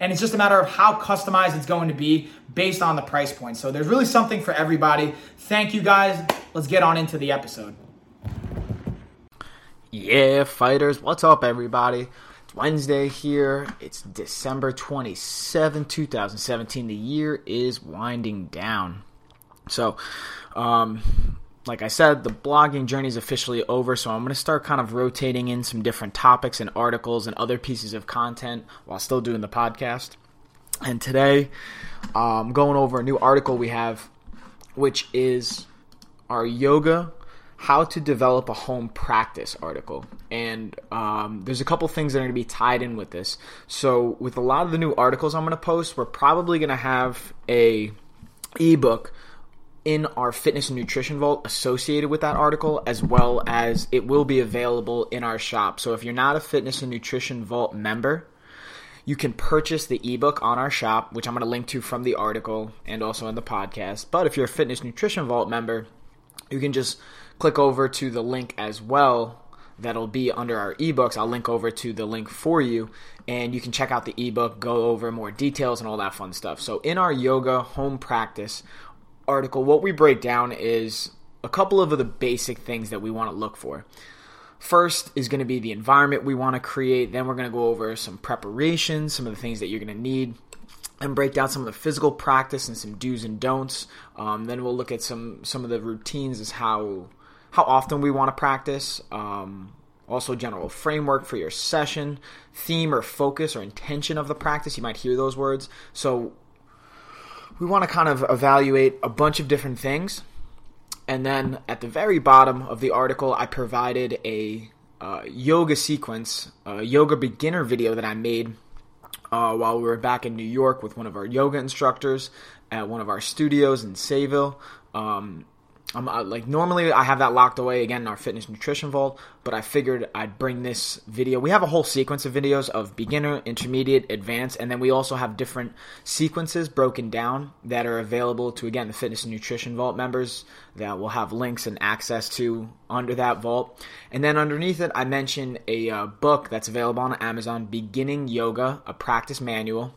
and it's just a matter of how customized it's going to be based on the price point. So there's really something for everybody. Thank you guys. Let's get on into the episode. Yeah, fighters, what's up, everybody? It's Wednesday here. It's December 27, 2017. The year is winding down. So, um, like I said, the blogging journey is officially over, so I'm going to start kind of rotating in some different topics and articles and other pieces of content while still doing the podcast. And today, I'm um, going over a new article we have, which is our yoga how to develop a home practice article and um, there's a couple things that are going to be tied in with this so with a lot of the new articles i'm going to post we're probably going to have a ebook in our fitness and nutrition vault associated with that article, as well as it will be available in our shop. So if you're not a fitness and nutrition vault member, you can purchase the ebook on our shop, which I'm going to link to from the article and also in the podcast. But if you're a fitness nutrition vault member, you can just click over to the link as well that'll be under our ebooks. I'll link over to the link for you, and you can check out the ebook, go over more details, and all that fun stuff. So, in our yoga home practice, article, what we break down is a couple of the basic things that we want to look for. First is going to be the environment we want to create. Then we're going to go over some preparation, some of the things that you're going to need, and break down some of the physical practice and some do's and don'ts. Um, then we'll look at some some of the routines as how how often we want to practice. Um, also, general framework for your session, theme or focus or intention of the practice. You might hear those words. So we want to kind of evaluate a bunch of different things. And then at the very bottom of the article, I provided a uh, yoga sequence, a yoga beginner video that I made uh, while we were back in New York with one of our yoga instructors at one of our studios in Sayville. Um, I'm uh, like normally I have that locked away again in our fitness nutrition vault, but I figured I'd bring this video. We have a whole sequence of videos of beginner, intermediate, advanced, and then we also have different sequences broken down that are available to again the fitness and nutrition vault members that will have links and access to under that vault. And then underneath it, I mentioned a uh, book that's available on Amazon, Beginning Yoga, a practice manual.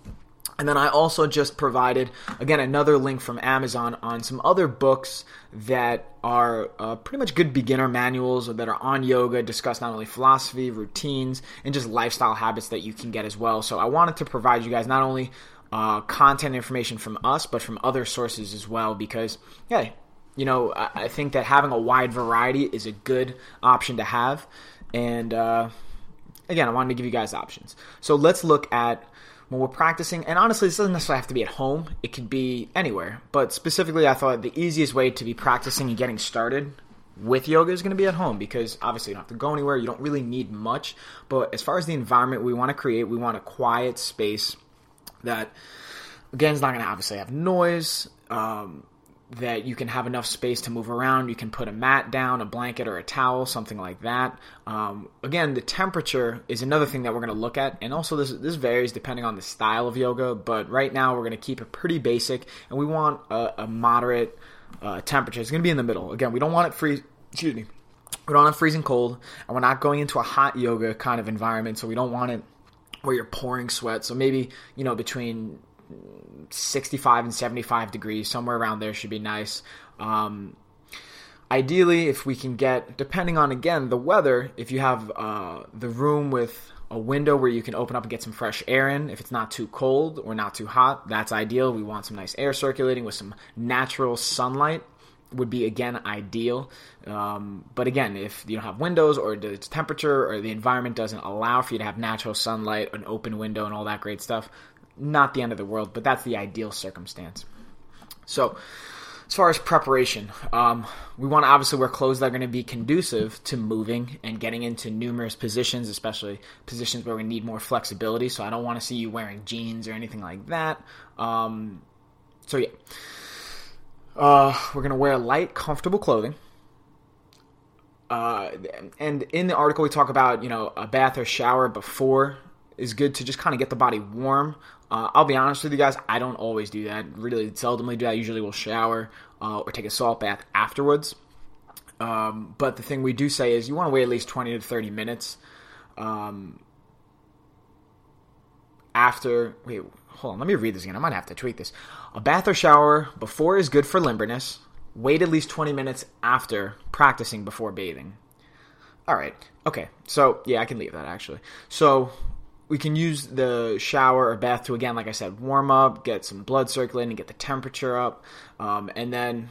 And then I also just provided, again, another link from Amazon on some other books that are uh, pretty much good beginner manuals that are on yoga, discuss not only philosophy, routines, and just lifestyle habits that you can get as well. So I wanted to provide you guys not only uh, content information from us, but from other sources as well because, yeah, you know, I, I think that having a wide variety is a good option to have. And uh, again, I wanted to give you guys options. So let's look at when we're practicing, and honestly, this doesn't necessarily have to be at home, it could be anywhere. But specifically, I thought the easiest way to be practicing and getting started with yoga is going to be at home because obviously you don't have to go anywhere, you don't really need much. But as far as the environment we want to create, we want a quiet space that, again, is not going to obviously have noise. Um, that you can have enough space to move around. You can put a mat down, a blanket, or a towel, something like that. Um, again, the temperature is another thing that we're going to look at, and also this this varies depending on the style of yoga. But right now, we're going to keep it pretty basic, and we want a, a moderate uh, temperature. It's going to be in the middle. Again, we don't want it freeze. Excuse me. We don't have freezing cold, and we're not going into a hot yoga kind of environment, so we don't want it where you're pouring sweat. So maybe you know between 65 and 75 degrees, somewhere around there should be nice. Um, ideally, if we can get, depending on again the weather, if you have uh, the room with a window where you can open up and get some fresh air in, if it's not too cold or not too hot, that's ideal. We want some nice air circulating with some natural sunlight would be again ideal. Um, but again, if you don't have windows or the temperature or the environment doesn't allow for you to have natural sunlight, an open window, and all that great stuff, not the end of the world, but that's the ideal circumstance. So, as far as preparation, um, we want to obviously wear clothes that are going to be conducive to moving and getting into numerous positions, especially positions where we need more flexibility. So I don't want to see you wearing jeans or anything like that. Um, so yeah, uh, we're going to wear light, comfortable clothing. Uh, and in the article, we talk about you know a bath or shower before is good to just kind of get the body warm. Uh, I'll be honest with you guys, I don't always do that. Really, seldomly do that. I usually will shower uh, or take a salt bath afterwards. Um, but the thing we do say is you want to wait at least 20 to 30 minutes um, after. Wait, hold on. Let me read this again. I might have to tweak this. A bath or shower before is good for limberness. Wait at least 20 minutes after practicing before bathing. All right. Okay. So, yeah, I can leave that actually. So, we can use the shower or bath to again, like I said, warm up, get some blood circulating, get the temperature up, um, and then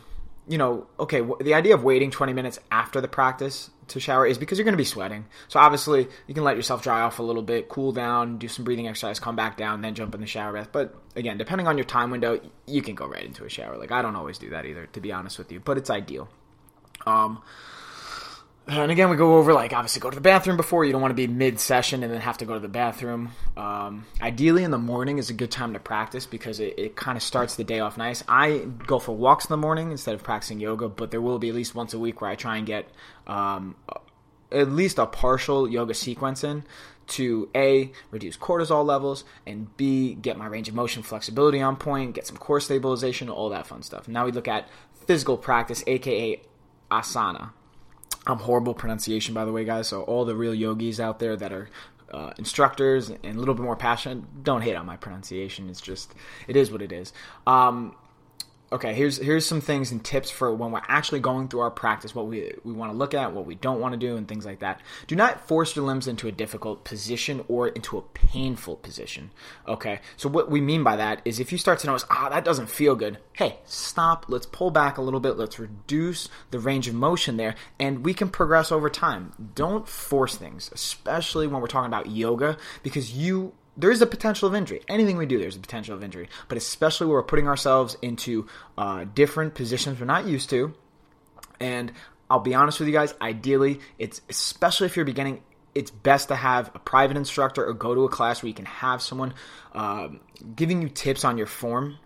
you know, okay, w- the idea of waiting 20 minutes after the practice to shower is because you're going to be sweating. So obviously, you can let yourself dry off a little bit, cool down, do some breathing exercise, come back down, then jump in the shower bath. But again, depending on your time window, you can go right into a shower. Like I don't always do that either, to be honest with you, but it's ideal. Um, and again, we go over like obviously go to the bathroom before. You don't want to be mid session and then have to go to the bathroom. Um, ideally, in the morning is a good time to practice because it, it kind of starts the day off nice. I go for walks in the morning instead of practicing yoga, but there will be at least once a week where I try and get um, at least a partial yoga sequence in to a reduce cortisol levels and b get my range of motion flexibility on point, get some core stabilization, all that fun stuff. Now we look at physical practice, aka asana. I'm horrible pronunciation, by the way, guys. So all the real yogis out there that are uh, instructors and a little bit more passionate, don't hate on my pronunciation. It's just it is what it is. Um, okay, here's here's some things and tips for when we're actually going through our practice, what we we want to look at, what we don't want to do, and things like that. Do not force your limbs into a difficult position or into a painful position. Okay, so what we mean by that is if you start to notice, ah, that doesn't feel good. Hey, stop. Let's pull back a little bit. Let's reduce the range of motion there, and we can progress over time. Don't force things, especially when we're talking about yoga, because you there is a potential of injury. Anything we do, there's a potential of injury. But especially where we're putting ourselves into uh, different positions we're not used to. And I'll be honest with you guys, ideally, it's especially if you're beginning, it's best to have a private instructor or go to a class where you can have someone uh, giving you tips on your form.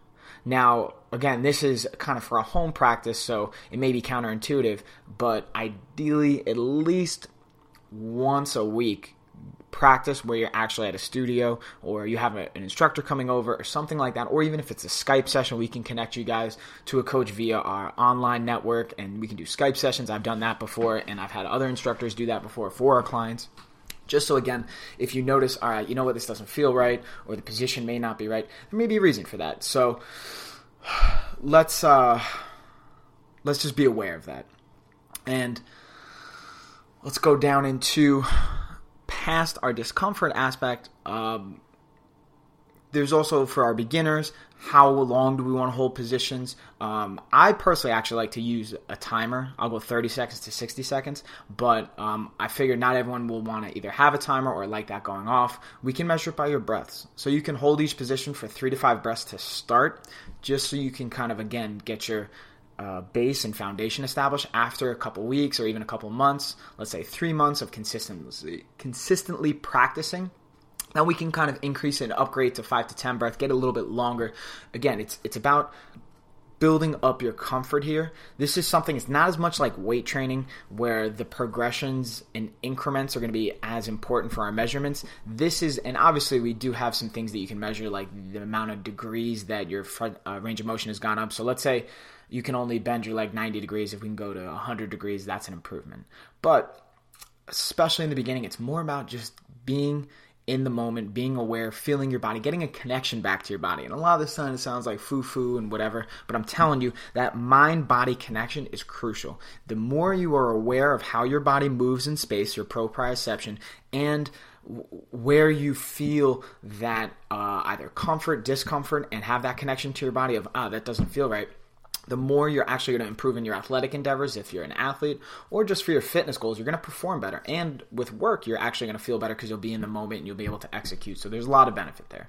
Now, again, this is kind of for a home practice, so it may be counterintuitive, but ideally, at least once a week, practice where you're actually at a studio or you have a, an instructor coming over or something like that or even if it's a skype session we can connect you guys to a coach via our online network and we can do skype sessions. I've done that before and i've had other instructors do that before for our clients. Just so again if you notice all right you know what this doesn't feel right or the position may not be right there may be a reason for that. So let's uh let's just be aware of that. And let's go down into past our discomfort aspect, um, there's also for our beginners, how long do we want to hold positions? Um, I personally actually like to use a timer. I'll go 30 seconds to 60 seconds, but um, I figure not everyone will want to either have a timer or like that going off. We can measure it by your breaths. So you can hold each position for three to five breaths to start, just so you can kind of, again, get your uh, base and foundation established after a couple weeks or even a couple months, let's say three months of consistently consistently practicing. then we can kind of increase and upgrade to five to ten breath, get a little bit longer. Again, it's it's about building up your comfort here. This is something it's not as much like weight training where the progressions and increments are going to be as important for our measurements. This is and obviously we do have some things that you can measure like the amount of degrees that your front, uh, range of motion has gone up. So let's say you can only bend your leg 90 degrees. If we can go to 100 degrees, that's an improvement. But especially in the beginning, it's more about just being in the moment, being aware, feeling your body, getting a connection back to your body. And a lot of this time it sounds like foo foo and whatever, but I'm telling you that mind body connection is crucial. The more you are aware of how your body moves in space, your proprioception, and where you feel that uh, either comfort, discomfort, and have that connection to your body of, ah, that doesn't feel right the more you're actually going to improve in your athletic endeavors if you're an athlete or just for your fitness goals you're going to perform better. And with work you're actually going to feel better because you'll be in the moment and you'll be able to execute. So there's a lot of benefit there.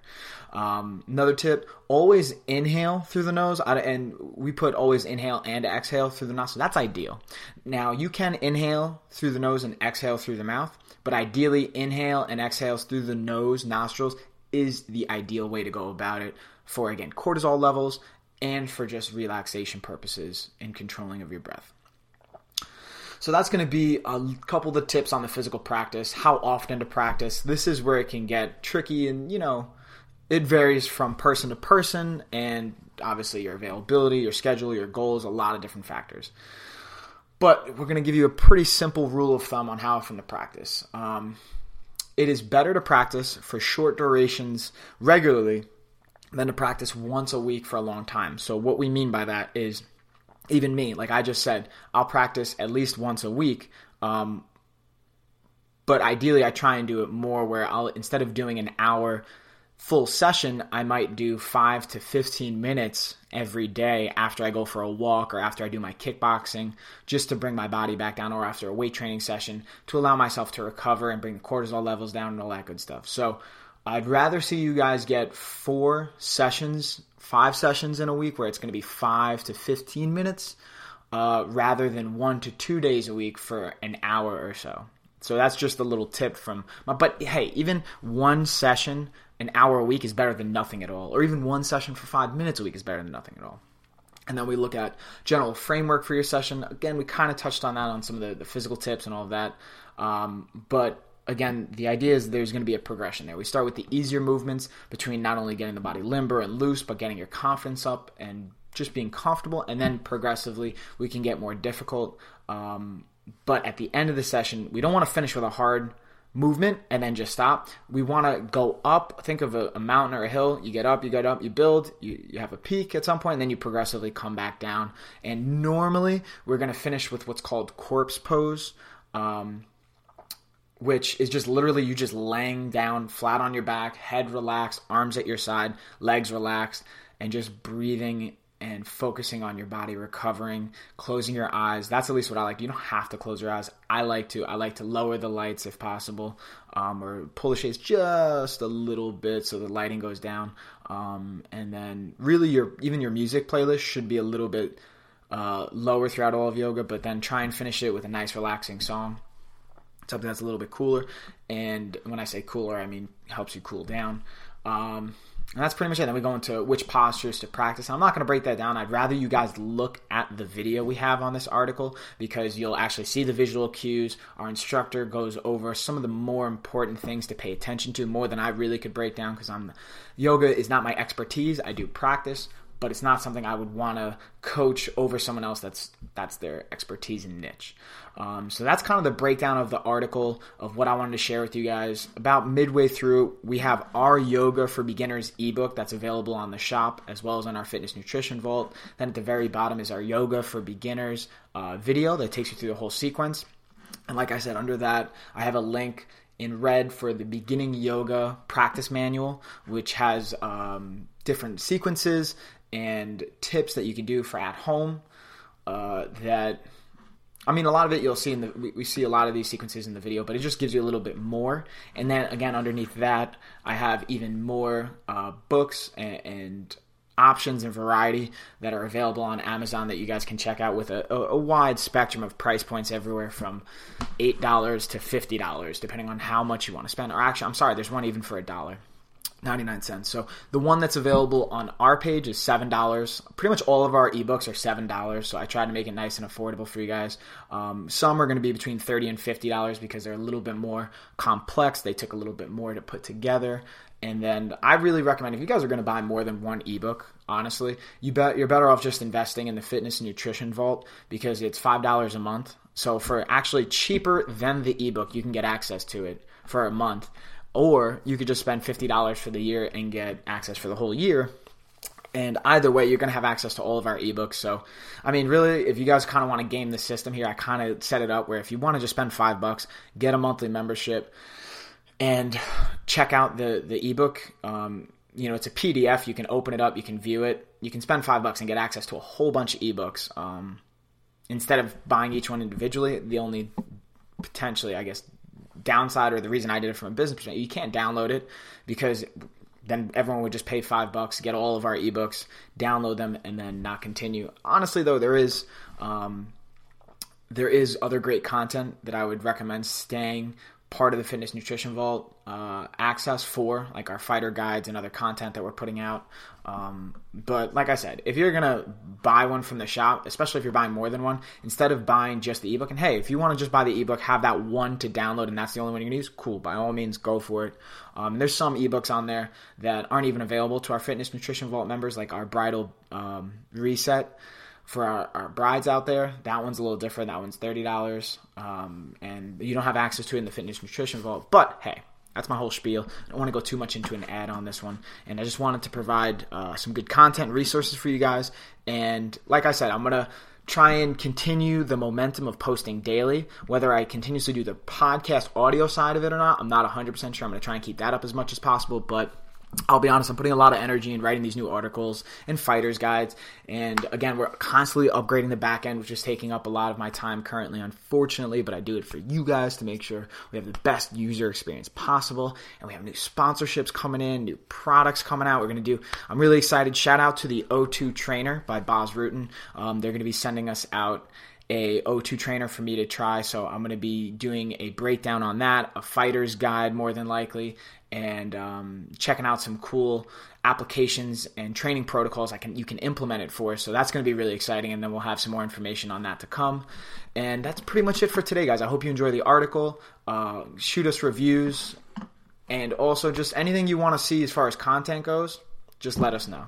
Um, another tip always inhale through the nose and we put always inhale and exhale through the nostril that's ideal. Now you can inhale through the nose and exhale through the mouth but ideally inhale and exhales through the nose nostrils is the ideal way to go about it for again cortisol levels and for just relaxation purposes and controlling of your breath. So that's going to be a couple of the tips on the physical practice, how often to practice. This is where it can get tricky and, you know, it varies from person to person and obviously your availability, your schedule, your goals, a lot of different factors. But we're going to give you a pretty simple rule of thumb on how often to practice. Um, it is better to practice for short durations regularly than to practice once a week for a long time. So what we mean by that is even me, like I just said, I'll practice at least once a week. Um, but ideally, I try and do it more where I'll instead of doing an hour full session, I might do five to 15 minutes every day after I go for a walk or after I do my kickboxing, just to bring my body back down, or after a weight training session to allow myself to recover and bring the cortisol levels down and all that good stuff. So, I'd rather see you guys get four sessions, five sessions in a week where it's going to be five to 15 minutes, uh, rather than one to two days a week for an hour or so. So that's just a little tip from my, but hey, even one session, an hour a week is better than nothing at all. Or even one session for five minutes a week is better than nothing at all. And then we look at general framework for your session. Again, we kind of touched on that on some of the, the physical tips and all of that. Um, but again, the idea is there's going to be a progression there. We start with the easier movements between not only getting the body limber and loose, but getting your confidence up and just being comfortable. And then progressively, we can get more difficult. Um, but at the end of the session, we don't want to finish with a hard movement and then just stop. We want to go up. Think of a, a, mountain or a hill. You get up, you get up, you build, you, you have a peak at some point, and then you progressively come back down. And normally, we're going to finish with what's called corpse pose. Um, which is just literally you just laying down flat on your back, head relaxed, arms at your side, legs relaxed, and just breathing and focusing on your body, recovering, closing your eyes. That's at least what I like. You don't have to close your eyes. I like to. I like to lower the lights if possible, um, or pull the shades just a little bit so the lighting goes down. Um, and then really, your even your music playlist should be a little bit uh, lower throughout all of yoga, but then try and finish it with a nice, relaxing song something that's a little bit cooler. And when I say cooler, I mean helps you cool down. Um, and that's pretty much it. Then we go into which postures to practice. I'm not going to break that down. I'd rather you guys look at the video we have on this article because you'll actually see the visual cues. Our instructor goes over some of the more important things to pay attention to more than I really could break down because I'm yoga is not my expertise. I do practice, but it's not something I would want to coach over someone else that's that's their expertise and niche. Um, so that's kind of the breakdown of the article of what I wanted to share with you guys. About midway through, we have our Yoga for Beginners ebook that's available on the shop as well as on our Fitness Nutrition Vault. Then at the very bottom is our Yoga for Beginners uh, video that takes you through the whole sequence. And like I said, under that, I have a link in red for the beginning yoga practice manual, which has um, different sequences and tips that you can do for at home. Uh, that I mean, a lot of it you'll see in the we, we, see a lot of these sequences in the video, but it just gives you a little bit more. And then again, underneath that, I have even more uh, books and, and, options and variety that are available on Amazon that you guys can check out with a, a, a wide spectrum of price points, everywhere from eight dollars to fifty dollars, depending on how much you want to spend. Or actually, I'm sorry, there's one even for a dollar. 99 cents. So the one that's available on our page is $7. Pretty much all of our ebooks are $7. So I try to make it nice and affordable for you guys. Um, some are going to be between 30 and $50 because they're a little bit more complex. They took a little bit more to put together. And then I really recommend if you guys are going to buy more than one ebook, honestly, you bet you're better off just investing in the fitness and nutrition vault because it's $5 a month. So for actually cheaper than the ebook, you can get access to it for a month or you could just spend $50 for the year and get access for the whole year. And either way, you're going to have access to all of our ebooks. So, I mean, really, if you guys kind of want to game the system here, I kind of set it up where if you want to just spend five bucks, get a monthly membership, and check out the the ebook. Um, you know, it's a PDF. You can open it up, you can view it. You can spend five bucks and get access to a whole bunch of ebooks. Um, instead of buying each one individually, the only potentially, I guess, downside or the reason I did it from a business perspective, you can't download it because then everyone would just pay five bucks, get all of our ebooks, download them, and then not continue. Honestly, though, there is um, there is other great content that I would recommend staying part of the Fitness Nutrition Vault uh, access for, like our fighter guides and other content that we're putting out. Um, but like I said, if you're gonna buy one from the shop, especially if you're buying more than one, instead of buying just the ebook, and hey, if you want to just buy the ebook, have that one to download, and that's the only one you can use, cool. By all means, go for it. Um, there's some ebooks on there that aren't even available to our Fitness Nutrition Vault members, like our Bridal um, Reset for our, our, brides out there, that one's a little different. That one's thirty dollars, um, and you don't have access to it in the fitness nutrition vault. But hey, that's my whole spiel. I don't want to go too much into an ad on this one, and I just wanted to provide uh, some good content resources for you guys. And like I said, I'm gonna try and continue the momentum of posting daily. Whether I continuously do the podcast audio side of it or not, I'm not 100% sure. I'm to try and keep that up as much as possible, but I'll be honest, I'm putting a lot of energy in writing these new articles and fighters guides. And again, we're constantly upgrading the back end, which is taking up a lot of my time currently, unfortunately. But I do it for you guys to make sure we have the best user experience possible. And we have new sponsorships coming in, new products coming out. We're going to do, I'm really excited. Shout out to the O2 Trainer by Bas Rutten. Um, they're going to be sending us out a O2 trainer for me to try. So I'm going to be doing a breakdown on that, a fighter's guide more than likely, and um, checking out some cool applications and training protocols I can you can implement it for. So that's going to be really exciting, and then we'll have some more information on that to come. And that's pretty much it for today, guys. I hope you enjoy the article. Uh, shoot us reviews, and also just anything you want to see as far as content goes. Just let us know.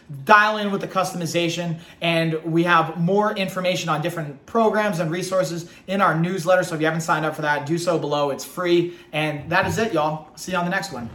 Dial in with the customization, and we have more information on different programs and resources in our newsletter. So if you haven't signed up for that, do so below. It's free. And that is it, y'all. See you on the next one.